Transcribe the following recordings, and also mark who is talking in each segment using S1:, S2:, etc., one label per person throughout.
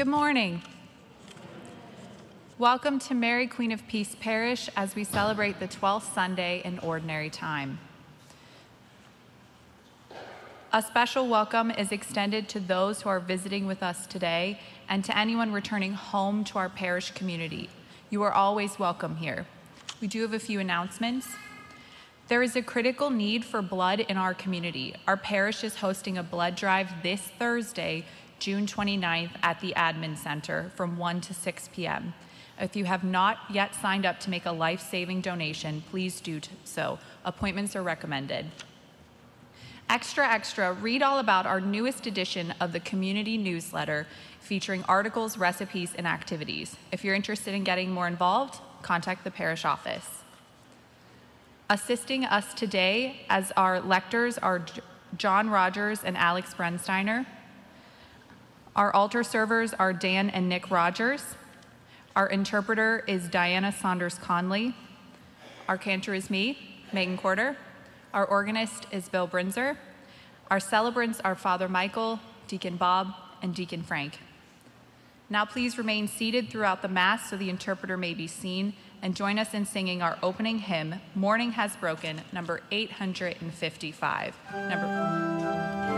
S1: Good morning. Welcome to Mary Queen of Peace Parish as we celebrate the 12th Sunday in Ordinary Time. A special welcome is extended to those who are visiting with us today and to anyone returning home to our parish community. You are always welcome here. We do have a few announcements. There is a critical need for blood in our community. Our parish is hosting a blood drive this Thursday, June 29th, at the Admin Center from 1 to 6 p.m. If you have not yet signed up to make a life saving donation, please do so. Appointments are recommended. Extra, extra, read all about our newest edition of the community newsletter featuring articles, recipes, and activities. If you're interested in getting more involved, contact the parish office. Assisting us today as our lectors are John Rogers and Alex Brensteiner. Our altar servers are Dan and Nick Rogers. Our interpreter is Diana Saunders Conley. Our cantor is me, Megan Quarter. Our organist is Bill Brinser. Our celebrants are Father Michael, Deacon Bob, and Deacon Frank. Now, please remain seated throughout the Mass so the interpreter may be seen and join us in singing our opening hymn, Morning Has Broken, number 855. Number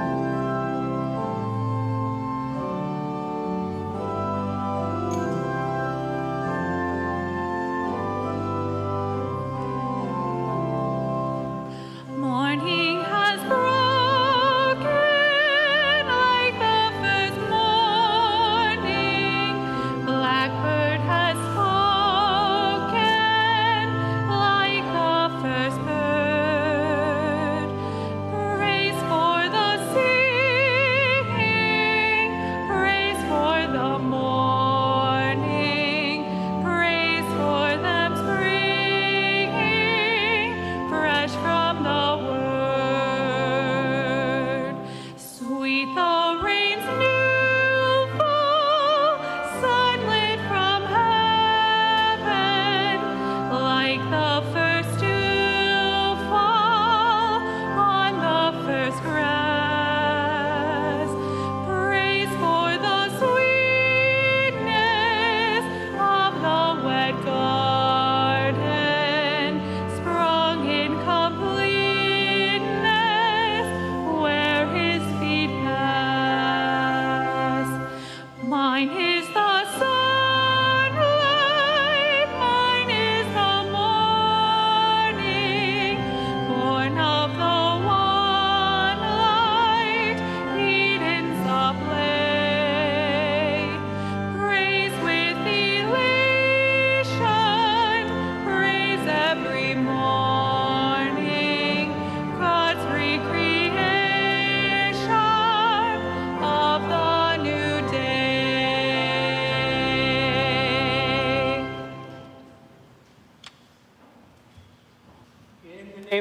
S1: thank you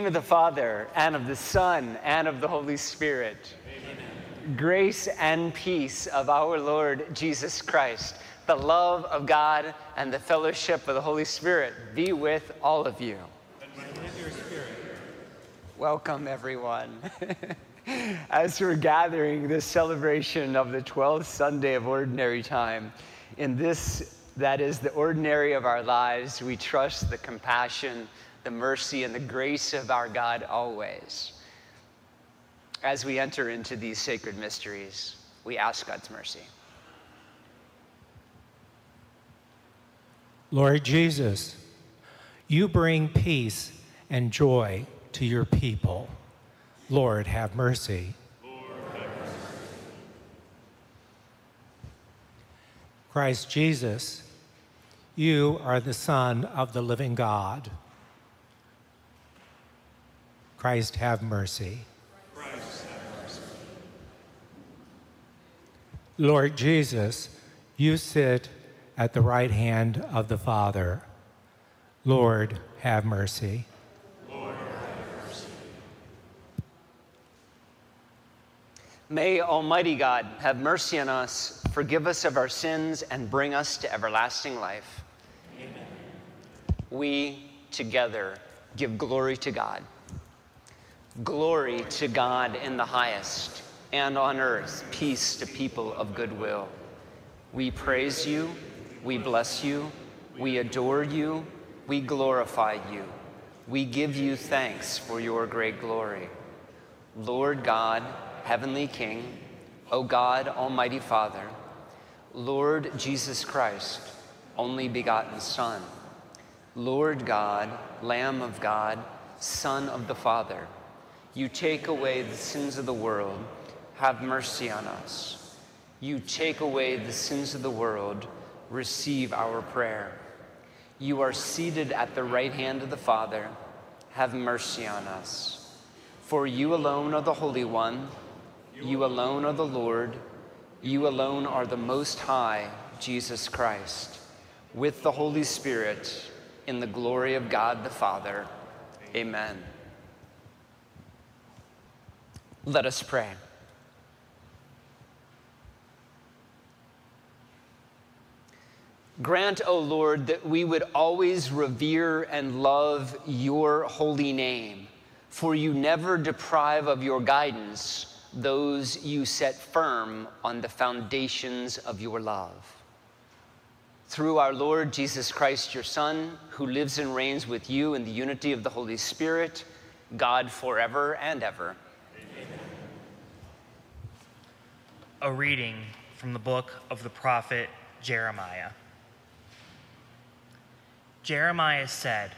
S2: of the Father, and of the Son, and of the Holy Spirit. Amen. Grace and peace of our Lord Jesus Christ, the love of God, and the fellowship of the Holy Spirit be with all of you. Welcome, everyone. As we're gathering this celebration of the 12th Sunday of Ordinary Time, in this that is the ordinary of our lives, we trust the compassion the mercy and the grace of our God always. As we enter into these sacred mysteries, we ask God's mercy.
S3: Lord Jesus, you bring peace and joy to your people. Lord, have mercy. Christ Jesus, you are the Son of the living God. Christ have mercy. Christ have mercy. Lord Jesus, you sit at the right hand of the Father. Lord, have mercy. Lord, have mercy.
S2: May Almighty God have mercy on us, forgive us of our sins, and bring us to everlasting life. Amen. We together give glory to God. Glory to God in the highest, and on earth peace to people of good will. We praise you, we bless you, we adore you, we glorify you. We give you thanks for your great glory. Lord God, Heavenly King, O God, Almighty Father, Lord Jesus Christ, only begotten Son, Lord God, Lamb of God, Son of the Father, you take away the sins of the world, have mercy on us. You take away the sins of the world, receive our prayer. You are seated at the right hand of the Father, have mercy on us. For you alone are the Holy One, you alone are the Lord, you alone are the Most High, Jesus Christ, with the Holy Spirit, in the glory of God the Father. Amen. Let us pray. Grant, O Lord, that we would always revere and love your holy name, for you never deprive of your guidance those you set firm on the foundations of your love. Through our Lord Jesus Christ, your Son, who lives and reigns with you in the unity of the Holy Spirit, God forever and ever. Amen.
S4: A reading from the book of the prophet Jeremiah. Jeremiah said,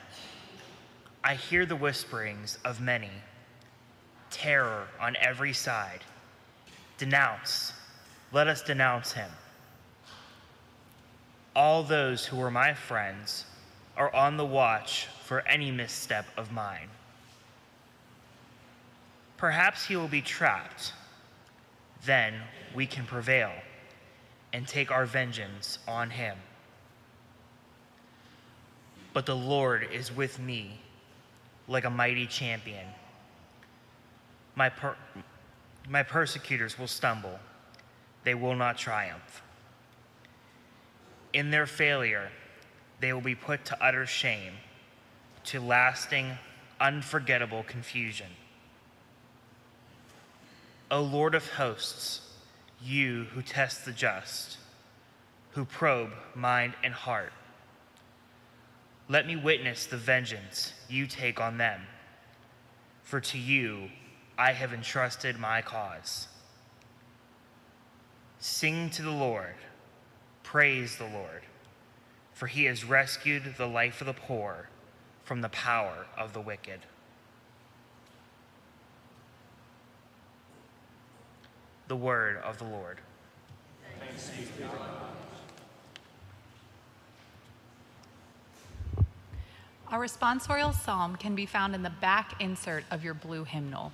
S4: I hear the whisperings of many, terror on every side. Denounce, let us denounce him. All those who were my friends are on the watch for any misstep of mine. Perhaps he will be trapped. Then we can prevail and take our vengeance on him. But the Lord is with me like a mighty champion. My, per- my persecutors will stumble, they will not triumph. In their failure, they will be put to utter shame, to lasting, unforgettable confusion. O Lord of hosts, you who test the just, who probe mind and heart, let me witness the vengeance you take on them, for to you I have entrusted my cause. Sing to the Lord, praise the Lord, for he has rescued the life of the poor from the power of the wicked. The word of the Lord.
S1: Our responsorial psalm can be found in the back insert of your blue hymnal.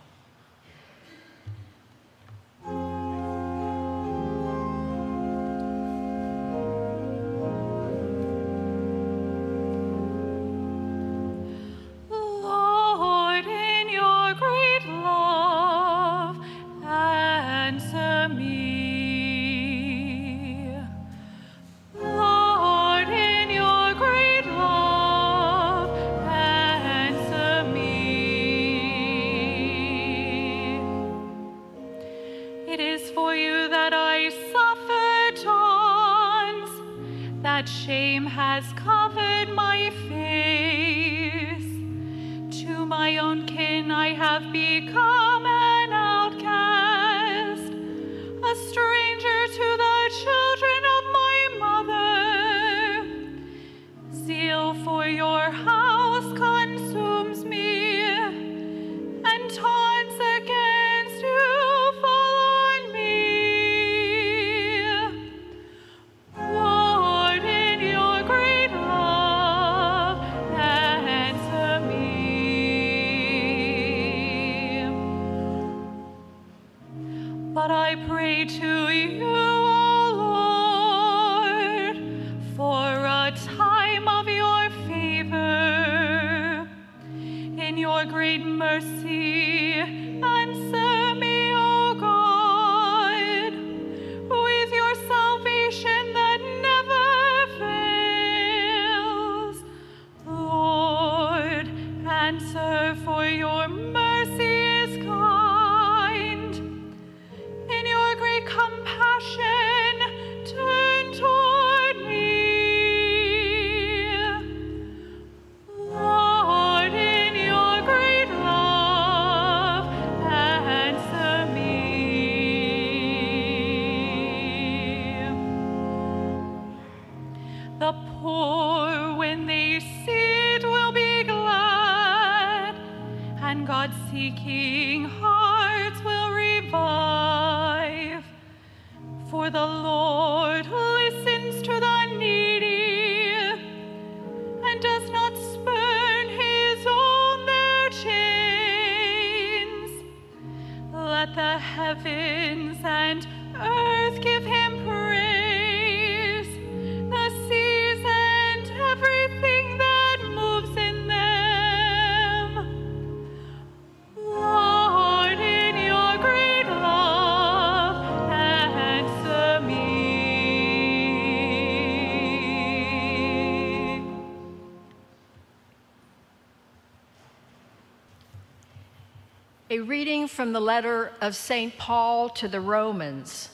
S5: A reading from the letter of St. Paul to the Romans.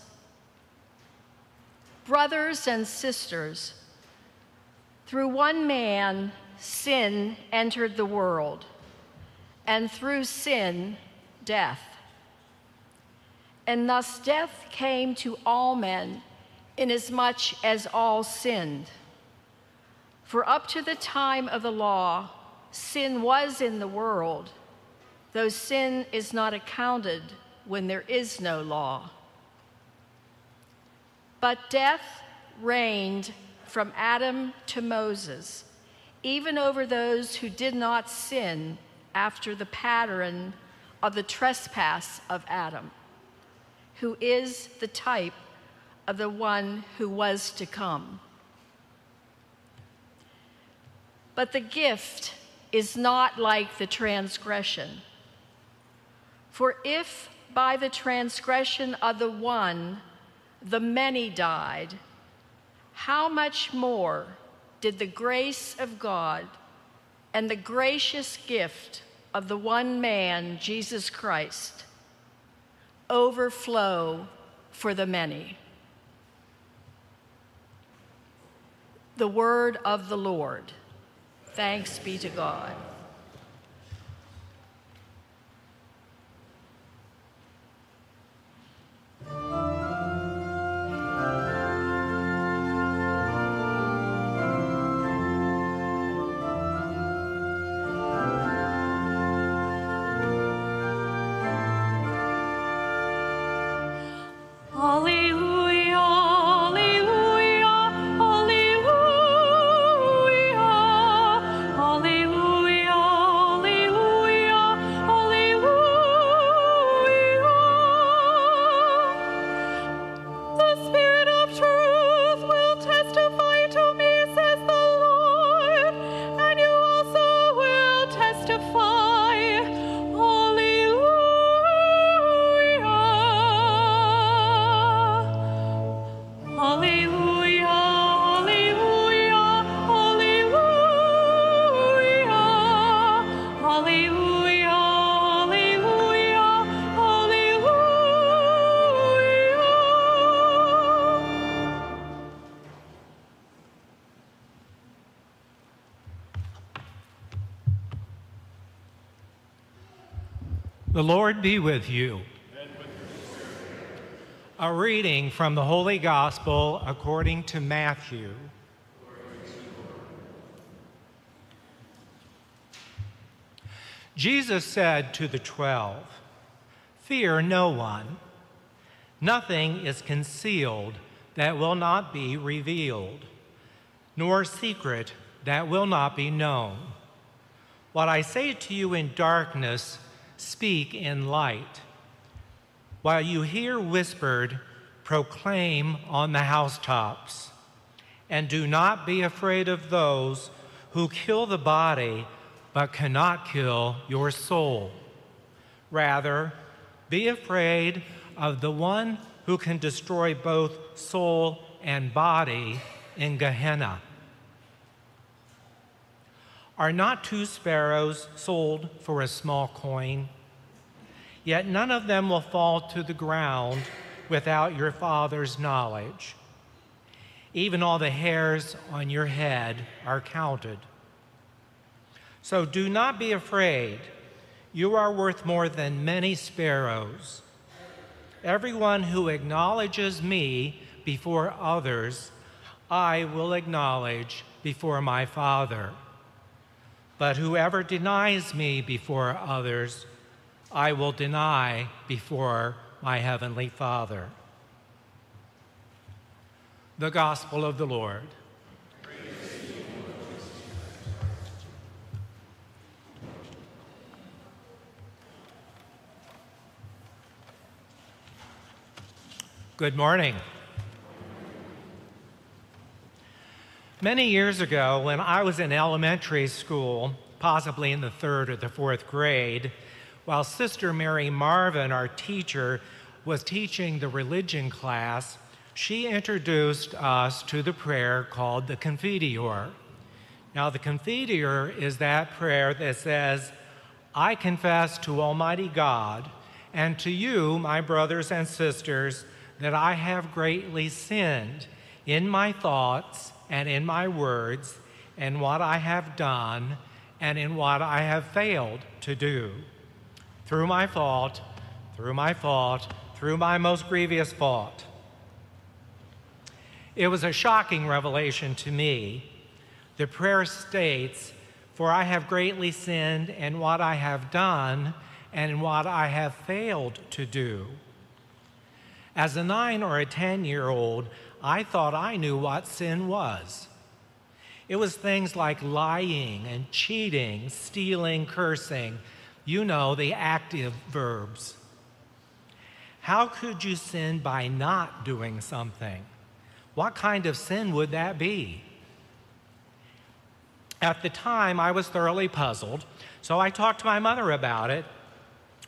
S5: Brothers and sisters, through one man, sin entered the world, and through sin, death. And thus death came to all men, inasmuch as all sinned. For up to the time of the law, sin was in the world though sin is not accounted when there is no law. But death reigned from Adam to Moses, even over those who did not sin after the pattern of the trespass of Adam, who is the type of the one who was to come. But the gift is not like the transgression. For if by the transgression of the one the many died, how much more did the grace of God and the gracious gift of the one man, Jesus Christ, overflow for the many? The word of the Lord. Thanks be to God.
S3: The Lord be with you. A reading from the Holy Gospel according to Matthew. Jesus said to the twelve, Fear no one. Nothing is concealed that will not be revealed, nor secret that will not be known. What I say to you in darkness, speak in light. While you hear whispered, proclaim on the housetops. And do not be afraid of those who kill the body, but cannot kill your soul. Rather, be afraid of the one who can destroy both soul and body in Gehenna. Are not two sparrows sold for a small coin? Yet none of them will fall to the ground without your Father's knowledge. Even all the hairs on your head are counted. So do not be afraid. You are worth more than many sparrows. Everyone who acknowledges me before others, I will acknowledge before my Father. But whoever denies me before others, I will deny before my heavenly Father. The Gospel of the Lord. Good morning. Many years ago, when I was in elementary school, possibly in the third or the fourth grade, while Sister Mary Marvin, our teacher, was teaching the religion class, she introduced us to the prayer called the Confiteor. Now, the Confiteor is that prayer that says, I confess to Almighty God and to you, my brothers and sisters, that I have greatly sinned in my thoughts and in my words, and what I have done and in what I have failed to do. Through my fault, through my fault, through my most grievous fault. It was a shocking revelation to me. The prayer states, For I have greatly sinned in what I have done and in what I have failed to do. As a nine or a 10 year old, I thought I knew what sin was. It was things like lying and cheating, stealing, cursing. You know, the active verbs. How could you sin by not doing something? What kind of sin would that be? At the time, I was thoroughly puzzled, so I talked to my mother about it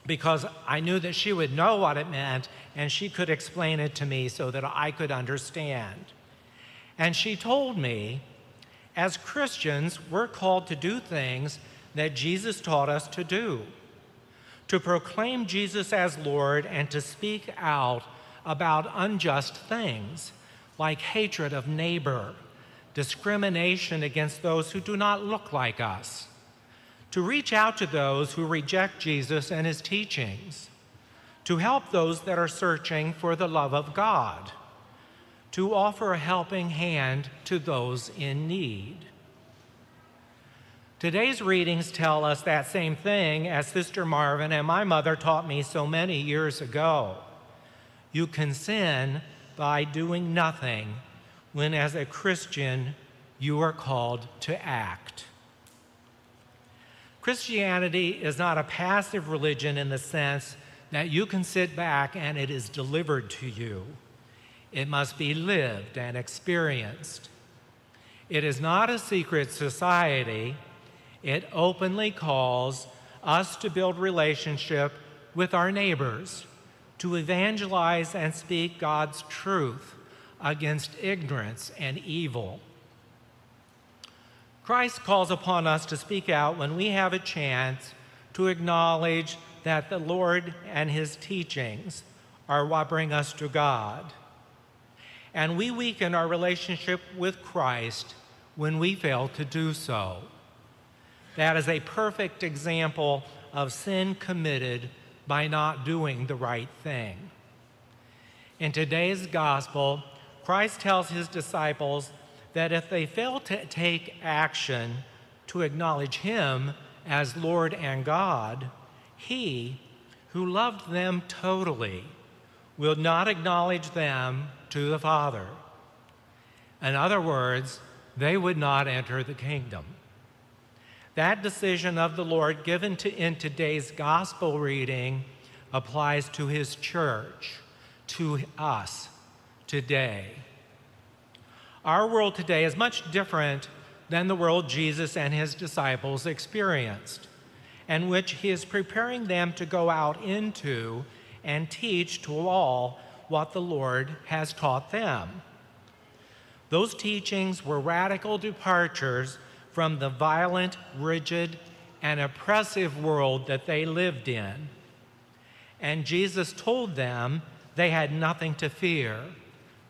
S3: because I knew that she would know what it meant and she could explain it to me so that I could understand. And she told me, as Christians, we're called to do things that Jesus taught us to do to proclaim Jesus as Lord and to speak out about unjust things like hatred of neighbor, discrimination against those who do not look like us to reach out to those who reject Jesus and his teachings, to help those that are searching for the love of God, to offer a helping hand to those in need. Today's readings tell us that same thing as Sister Marvin and my mother taught me so many years ago. You can sin by doing nothing when, as a Christian, you are called to act. Christianity is not a passive religion in the sense that you can sit back and it is delivered to you. It must be lived and experienced. It is not a secret society. It openly calls us to build relationship with our neighbors, to evangelize and speak God's truth against ignorance and evil. Christ calls upon us to speak out when we have a chance to acknowledge that the Lord and his teachings are what bring us to God. And we weaken our relationship with Christ when we fail to do so. That is a perfect example of sin committed by not doing the right thing. In today's gospel, Christ tells his disciples that if they fail to take action to acknowledge Him as Lord and God, He, who loved them totally, will not acknowledge them to the Father. In other words, they would not enter the kingdom. That decision of the Lord given to, in today's gospel reading applies to his church, to us today. Our world today is much different than the world Jesus and his disciples experienced, and which he is preparing them to go out into and teach to all what the Lord has taught them. Those teachings were radical departures from the violent, rigid, and oppressive world that they lived in. And Jesus told them they had nothing to fear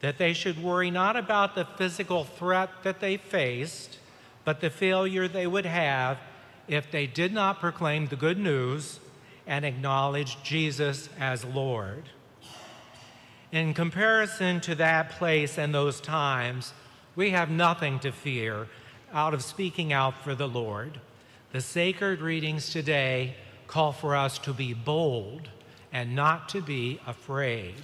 S3: that they should worry not about the physical threat that they faced, but the failure they would have if they did not proclaim the good news and acknowledge Jesus as Lord. In comparison to that place and those times, we have nothing to fear out of speaking out for the Lord. The sacred readings today call for us to be bold and not to be afraid.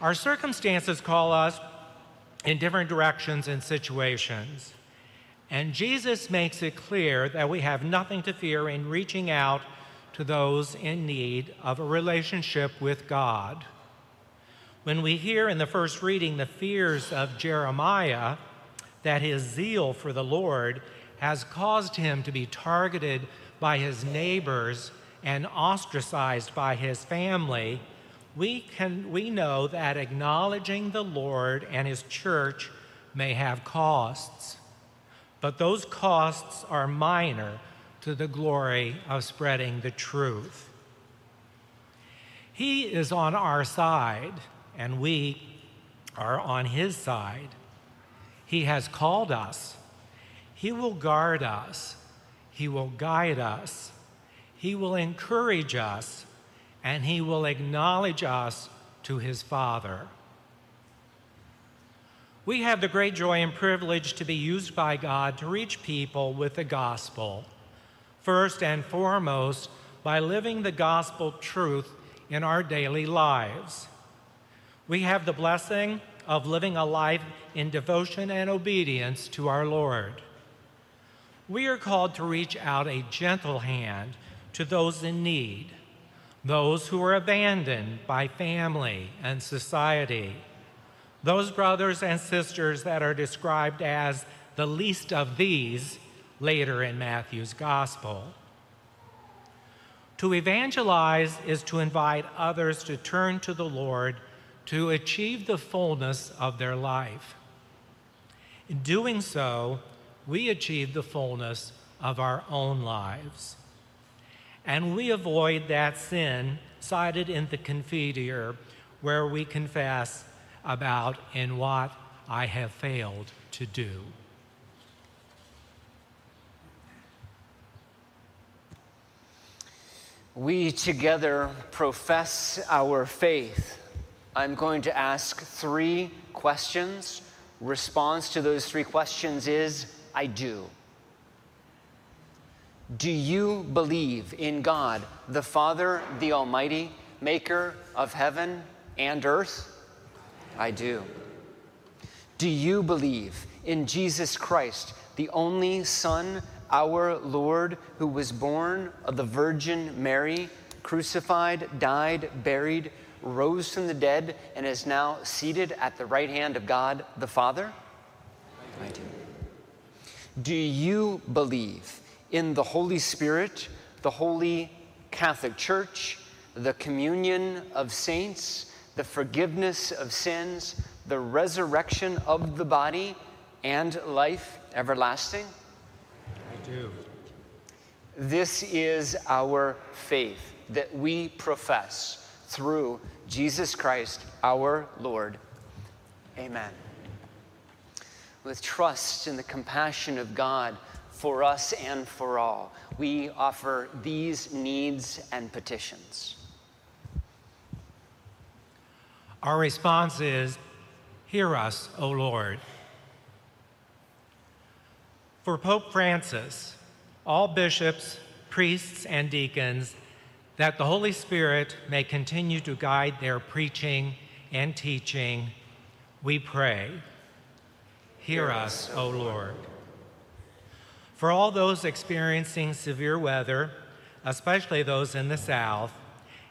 S3: Our circumstances call us in different directions and situations. And Jesus makes it clear that we have nothing to fear in reaching out to those in need of a relationship with God. When we hear in the first reading the fears of Jeremiah that his zeal for the Lord has caused him to be targeted by his neighbors and ostracized by his family, we, can, we know that acknowledging the Lord and his church may have costs, but those costs are minor to the glory of spreading the truth. He is on our side, and we are on his side. He has called us. He will guard us. He will guide us. He will encourage us and he will acknowledge us to his Father. We have the great joy and privilege to be used by God to reach people with the gospel. First and foremost, by living the gospel truth in our daily lives. We have the blessing of living a life in devotion and obedience to our Lord. We are called to reach out a gentle hand to those in need those who are abandoned by family and society, those brothers and sisters that are described as the least of these later in Matthew's gospel. To evangelize is to invite others to turn to the Lord to achieve the fullness of their life. In doing so, we achieve the fullness of our own lives and we avoid that sin cited in the Confiteor, where we confess about in what I have failed to do.
S2: We together profess our faith. I'm going to ask three questions. Response to those three questions is I do. Do you believe in God, the Father, the Almighty, maker of heaven and earth? I do. Do you believe in Jesus Christ, the only Son, our Lord, who was born of the Virgin Mary, crucified, died, buried, rose from the dead, and is now seated at the right hand of God the Father? I do. Do you believe in the Holy Spirit, the Holy Catholic Church, the communion of saints, the forgiveness of sins, the resurrection of the body, and life everlasting?
S3: I do.
S2: This is our faith that we profess through Jesus Christ our Lord. Amen. With trust in the compassion of God, for us and for all. We offer these needs and petitions.
S3: Our response is Hear us, O Lord. For Pope Francis, all bishops, priests, and deacons, that the Holy Spirit may continue to guide their preaching and teaching, we pray. Hear us, O Lord. For all those experiencing severe weather, especially those in the South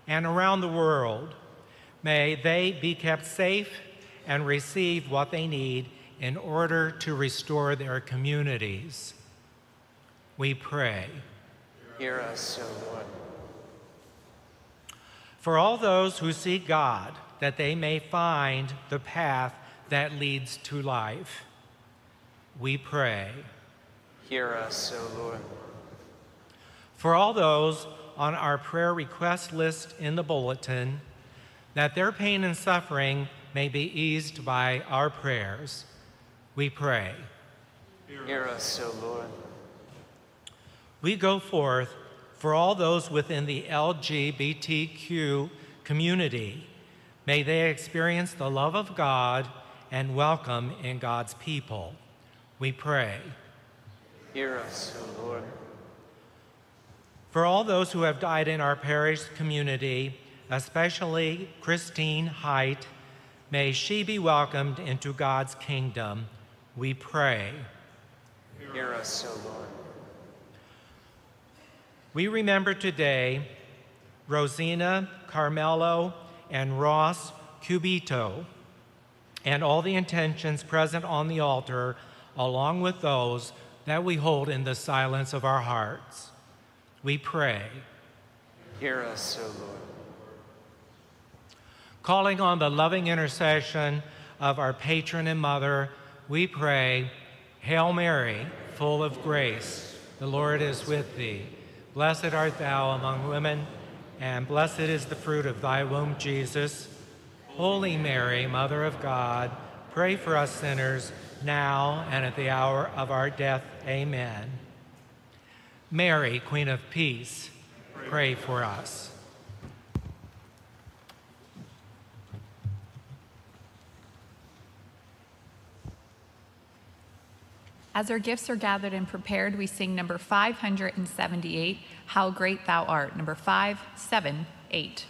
S3: and around the world, may they be kept safe and receive what they need in order to restore their communities. We pray.
S2: Hear us, O Lord.
S3: For all those who seek God, that they may find the path that leads to life, we pray.
S2: Hear us, O Lord.
S3: For all those on our prayer request list in the bulletin, that their pain and suffering may be eased by our prayers, we pray.
S2: Hear us, O Lord.
S3: We go forth for all those within the LGBTQ community. May they experience the love of God and welcome in God's people. We pray.
S2: Hear us, O Lord.
S3: For all those who have died in our parish community, especially Christine Height, may she be welcomed into God's kingdom. We pray.
S2: Hear us, O Lord.
S3: We remember today Rosina, Carmelo, and Ross Cubito, and all the intentions present on the altar, along with those that we hold in the silence of our hearts. We pray.
S2: Hear us, O Lord.
S3: Calling on the loving intercession of our patron and mother, we pray, Hail Mary, full of grace, the Lord is with thee. Blessed art thou among women, and blessed is the fruit of thy womb, Jesus. Holy Mary, Mother of God, pray for us sinners, now and at the hour of our death. Amen. Mary, Queen of Peace, pray for us.
S1: As our gifts are gathered and prepared, we sing number 578, How Great Thou Art. Number 578.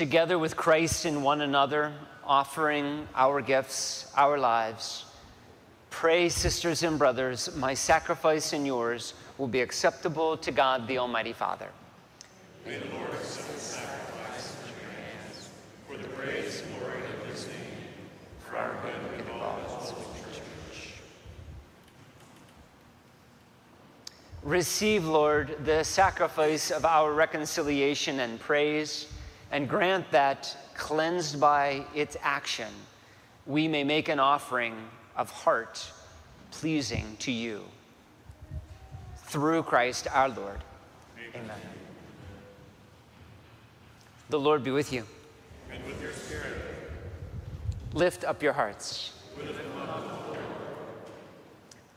S2: Together with Christ in one another, offering our gifts, our lives. Pray, sisters and brothers, my sacrifice and yours will be acceptable to God the Almighty Father.
S6: May the Lord accept the sacrifice of your hands for the praise and glory of his name, for our good and all God's church.
S2: Receive, Lord, the sacrifice of our reconciliation and praise and grant that, cleansed by its action, we may make an offering of heart pleasing to you. Through Christ our Lord. Amen. Amen. The Lord be with you.
S6: And with your spirit.
S2: Lift up your hearts.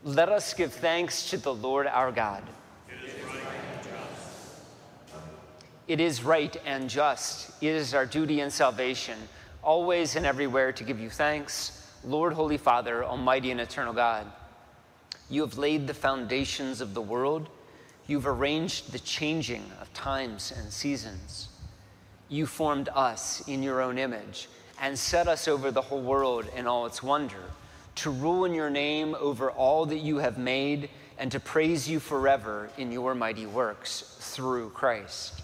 S2: Let us give thanks to the Lord our God. It is right and just. It is our duty and salvation, always and everywhere to give you thanks, Lord, Holy Father, Almighty and Eternal God, you have laid the foundations of the world. You've arranged the changing of times and seasons. You formed us in your own image and set us over the whole world in all its wonder, to rule in your name over all that you have made and to praise you forever in your mighty works through Christ.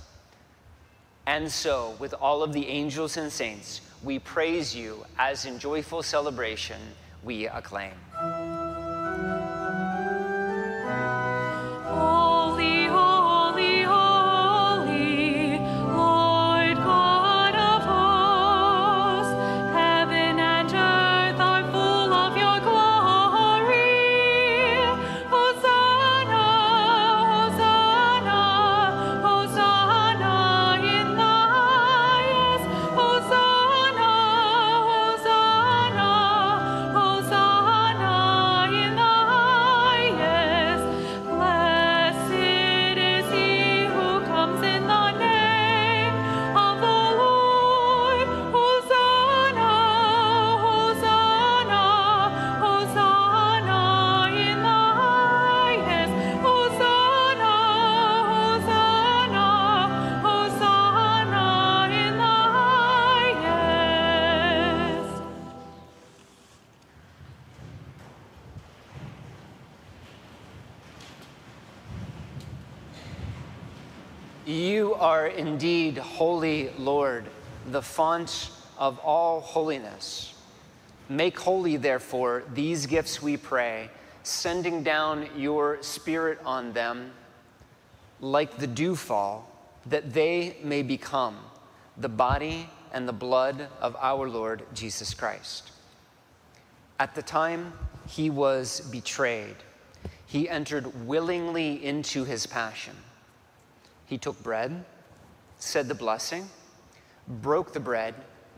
S2: And so, with all of the angels and saints, we praise you as in joyful celebration we acclaim.
S7: Are
S2: indeed holy, Lord, the font of all holiness. Make holy, therefore, these gifts, we pray, sending down your Spirit on them like the dewfall, that they may become the body and the blood of our Lord Jesus Christ. At the time he was betrayed, he entered willingly into his passion. He took bread, said the blessing, broke the bread,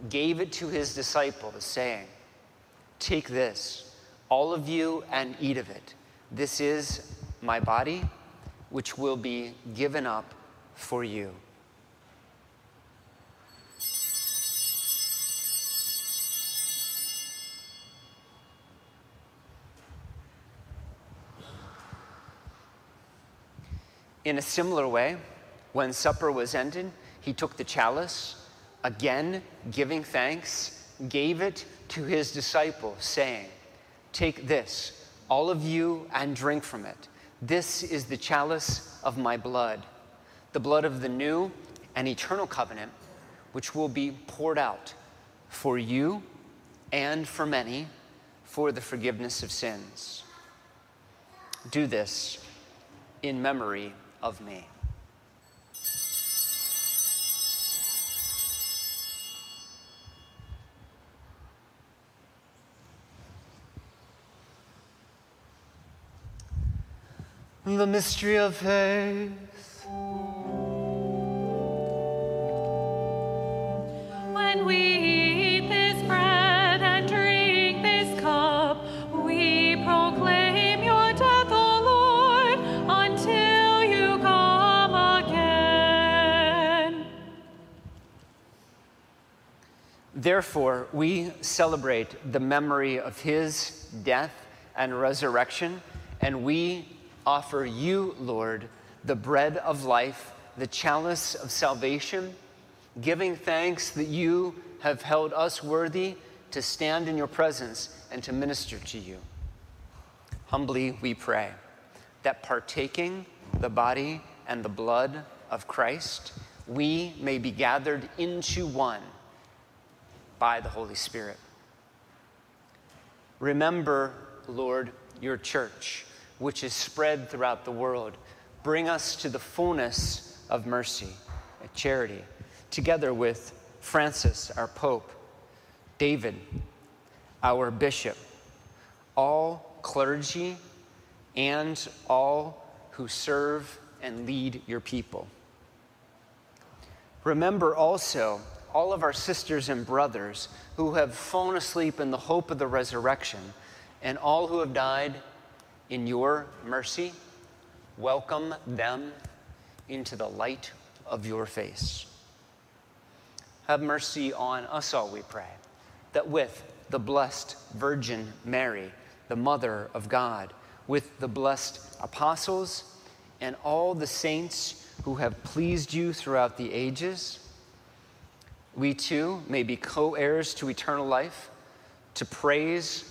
S2: gave it to his disciples, saying, Take this, all of you, and eat of it. This is my body, which will be given up for you. In a similar way, when supper was ended, he took the chalice, again giving thanks, gave it to his disciples, saying, Take this, all of you, and drink from it. This is the chalice of my blood, the blood of the new and eternal covenant, which will be poured out for you and for many for the forgiveness of sins. Do this in memory of me. The mystery of faith.
S7: When we eat this bread and drink this cup, we proclaim your death, O Lord, until you come again.
S2: Therefore, we celebrate the memory of his death and resurrection, and we offer you, Lord, the bread of life, the chalice of salvation, giving thanks that you have held us worthy to stand in your presence and to minister to you. Humbly we pray that partaking the body and the blood of Christ, we may be gathered into one by the Holy Spirit. Remember, Lord, your church, which is spread throughout the world. Bring us to the fullness of mercy and charity, together with Francis, our Pope, David, our Bishop, all clergy, and all who serve and lead your people. Remember also all of our sisters and brothers who have fallen asleep in the hope of the resurrection, and all who have died in your mercy. Welcome them into the light of your face. Have mercy on us all, we pray, that with the blessed Virgin Mary, the Mother of God, with the blessed apostles and all the saints who have pleased you throughout the ages, we too may be co heirs to eternal life, to praise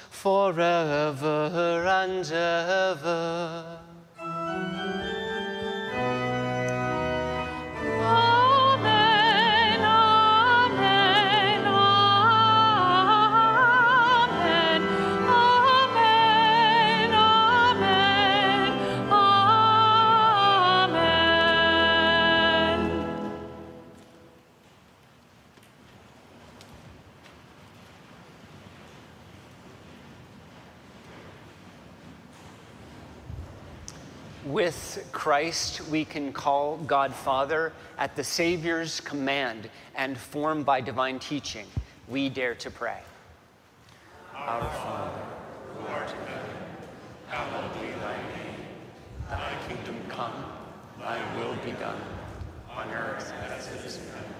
S2: forever and ever. With Christ, we can call God Father at the Savior's command and formed by divine teaching. We dare to pray. Our Father, who art in heaven, hallowed be thy name. Thy kingdom come, thy will be done, on earth as it is in heaven.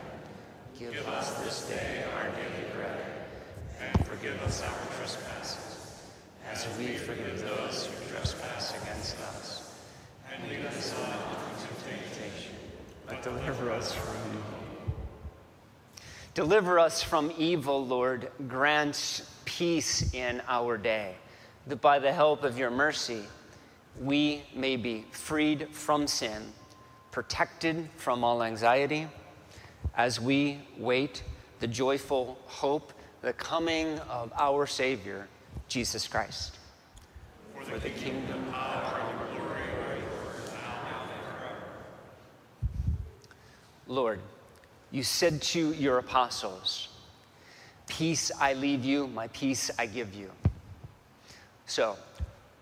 S2: Give us this day our daily bread, and forgive us our trespasses, as we forgive those who trespass against us. And lead us not into temptation, but deliver us from evil. Deliver us from evil, Lord. Grant peace in our day, that by the help of your mercy, we may be freed from sin, protected from all anxiety, as we wait the joyful hope, the coming of our Savior, Jesus Christ. For the kingdom, power, and glory are yours now and forever. Lord, you said to your apostles, Peace I leave you, my peace I give you. So,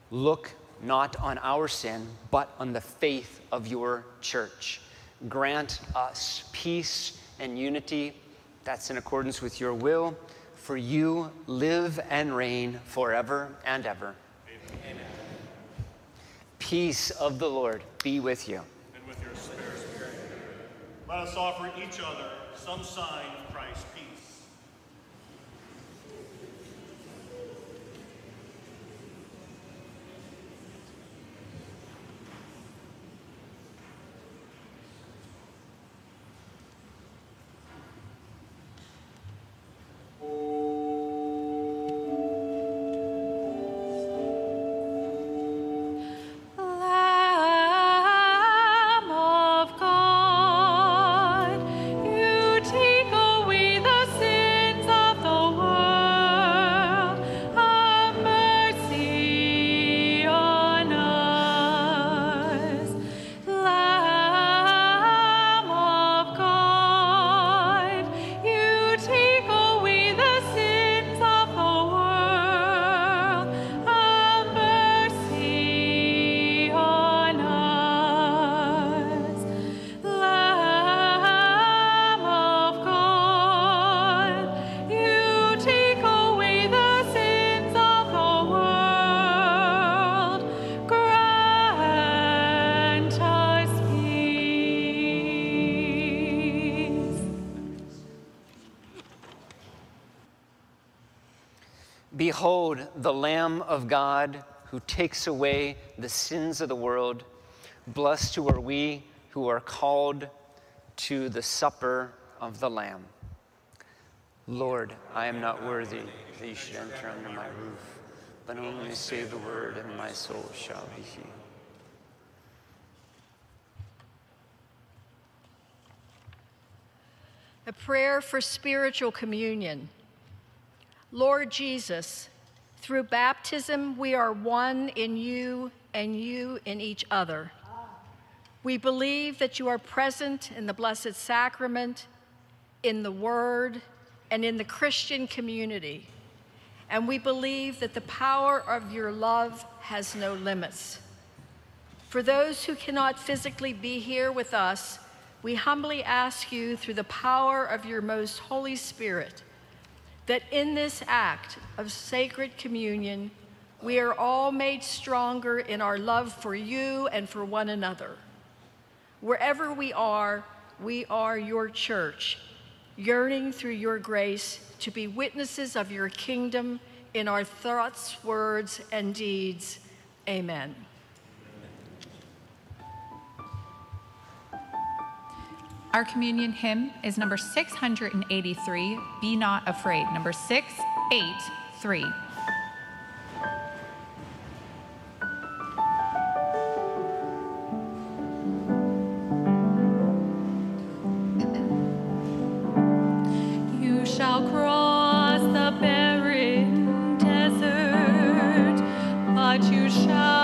S2: look not on our sin, but on the faith of your church. Grant us peace and unity that's in accordance with your will, for you live and reign forever and ever. Amen. Peace of the Lord be with you.
S1: and with your spirit. Let us offer each other some sign
S2: Behold the Lamb of God who takes away the sins of the world. Blessed who are we who are called to the supper of the Lamb. Lord, I am not worthy that you should enter under my roof, but only say the word, and my soul shall be healed.
S5: A prayer for spiritual communion. Lord Jesus, through baptism we are one in you and you in each other. We believe that you are present in the Blessed Sacrament, in the Word, and in the Christian community. And we believe that the power of your love has no limits. For those who cannot physically be here with us, we humbly ask you through the power of your most Holy Spirit that in this act of sacred communion, we are all made stronger in our love for you and for one another. Wherever we are, we are your church, yearning through your grace to be witnesses of your kingdom in our thoughts, words, and deeds. Amen.
S8: Our communion hymn is number 683, Be Not Afraid, number 683.
S1: You shall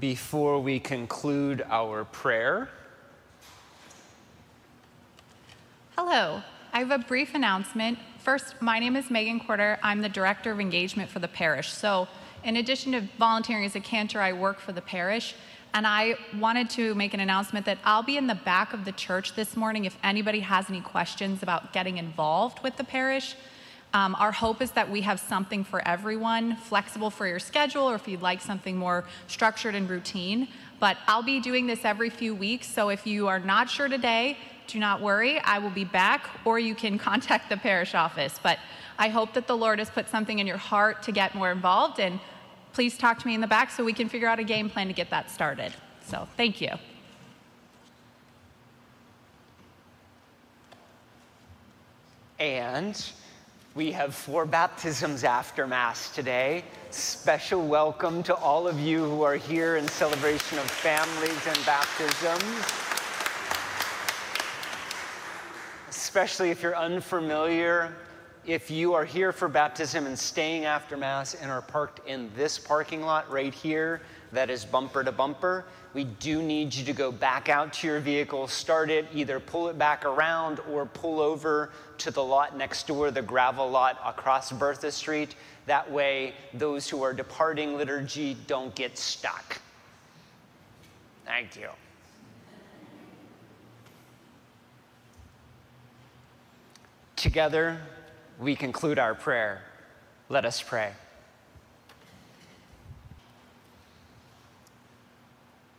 S2: Before we conclude our prayer,
S8: Hello, I have a brief announcement. First, my name is Megan Quarter. I'm the Director of Engagement for the parish. So, in addition to volunteering as a cantor, I work for the parish. And I wanted to make an announcement that I'll be in the back of the church this morning if anybody has any questions about getting involved with the parish. Um, our hope is that we have something for everyone, flexible for your schedule, or if you'd like something more structured and routine. But I'll be doing this every few weeks, so if you are not sure today, do not worry. I will be back, or you can contact the parish office. But I hope that the Lord has put something in your heart to get more involved, and please talk to me in the back so we can figure out a game plan to get that started. So, thank you.
S2: and we have four baptisms after Mass today. Special welcome to all of you who are here in celebration of families and baptisms. Especially if you're unfamiliar, if you are here for baptism and staying after Mass and are parked in this parking lot right here, that is bumper to bumper, we do need you to go back out to your vehicle, start it, either pull it back around or pull over to the lot next door, the gravel lot across Bertha Street. That way, those who are departing liturgy don't get stuck. Thank you. Together, we conclude our prayer. Let us pray.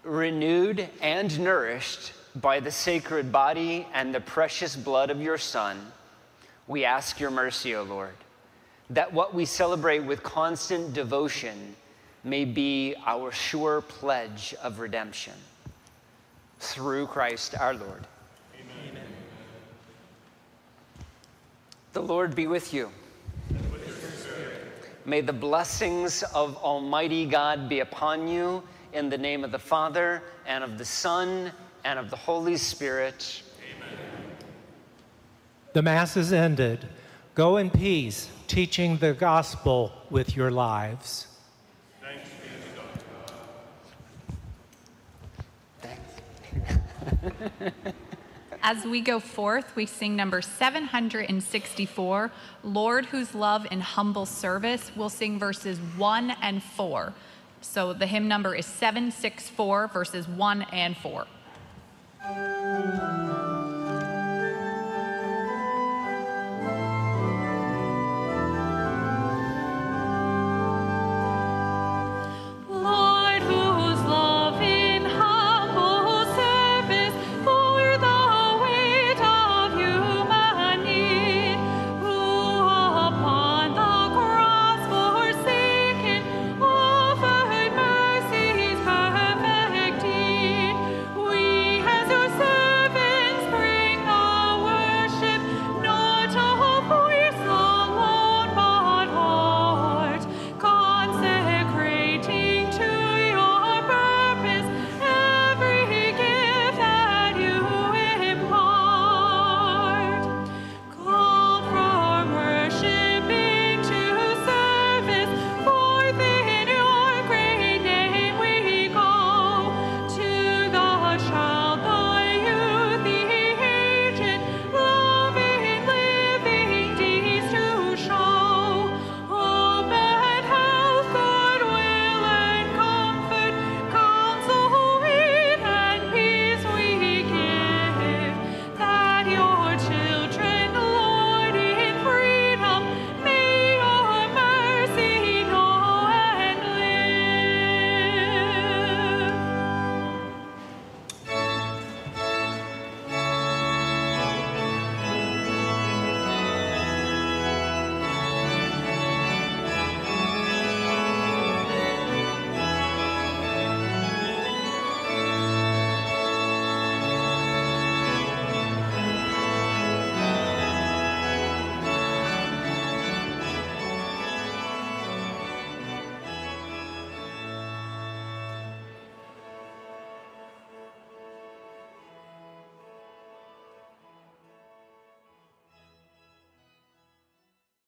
S2: Renewed and nourished by the sacred body and the precious blood of your Son, we ask your mercy, O Lord, that what we celebrate with constant devotion may be our sure pledge of redemption. Through Christ our Lord. Amen. The Lord be with you. May the blessings of Almighty God be upon you in the name of the Father, and of the Son, and of the Holy Spirit. Amen.
S3: The Mass is ended. Go in peace, teaching the gospel with your lives.
S9: Thanks
S2: be to God. Thanks.
S8: As we go forth, we sing number 764, Lord, whose love in humble service. We'll sing verses 1 and 4. So the hymn number is 764, verses 1 and 4.